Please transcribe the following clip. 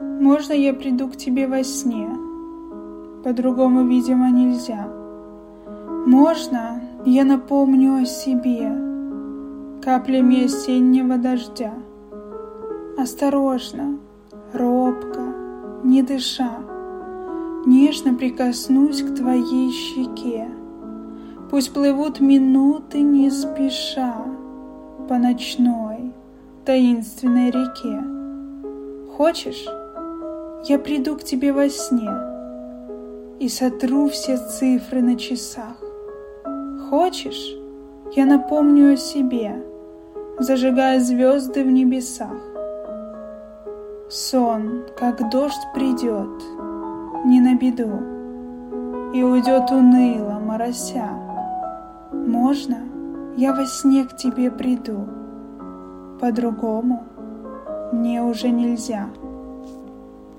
Можно я приду к тебе во сне? По-другому, видимо, нельзя. Можно я напомню о себе каплями осеннего дождя? Осторожно, робко, не дыша, Нежно прикоснусь к твоей щеке. Пусть плывут минуты не спеша По ночной таинственной реке. Хочешь, я приду к тебе во сне И сотру все цифры на часах. Хочешь, я напомню о себе, Зажигая звезды в небесах. Сон, как дождь придет, не на беду, И уйдет уныло, морося. Можно я во сне к тебе приду? По-другому мне уже нельзя.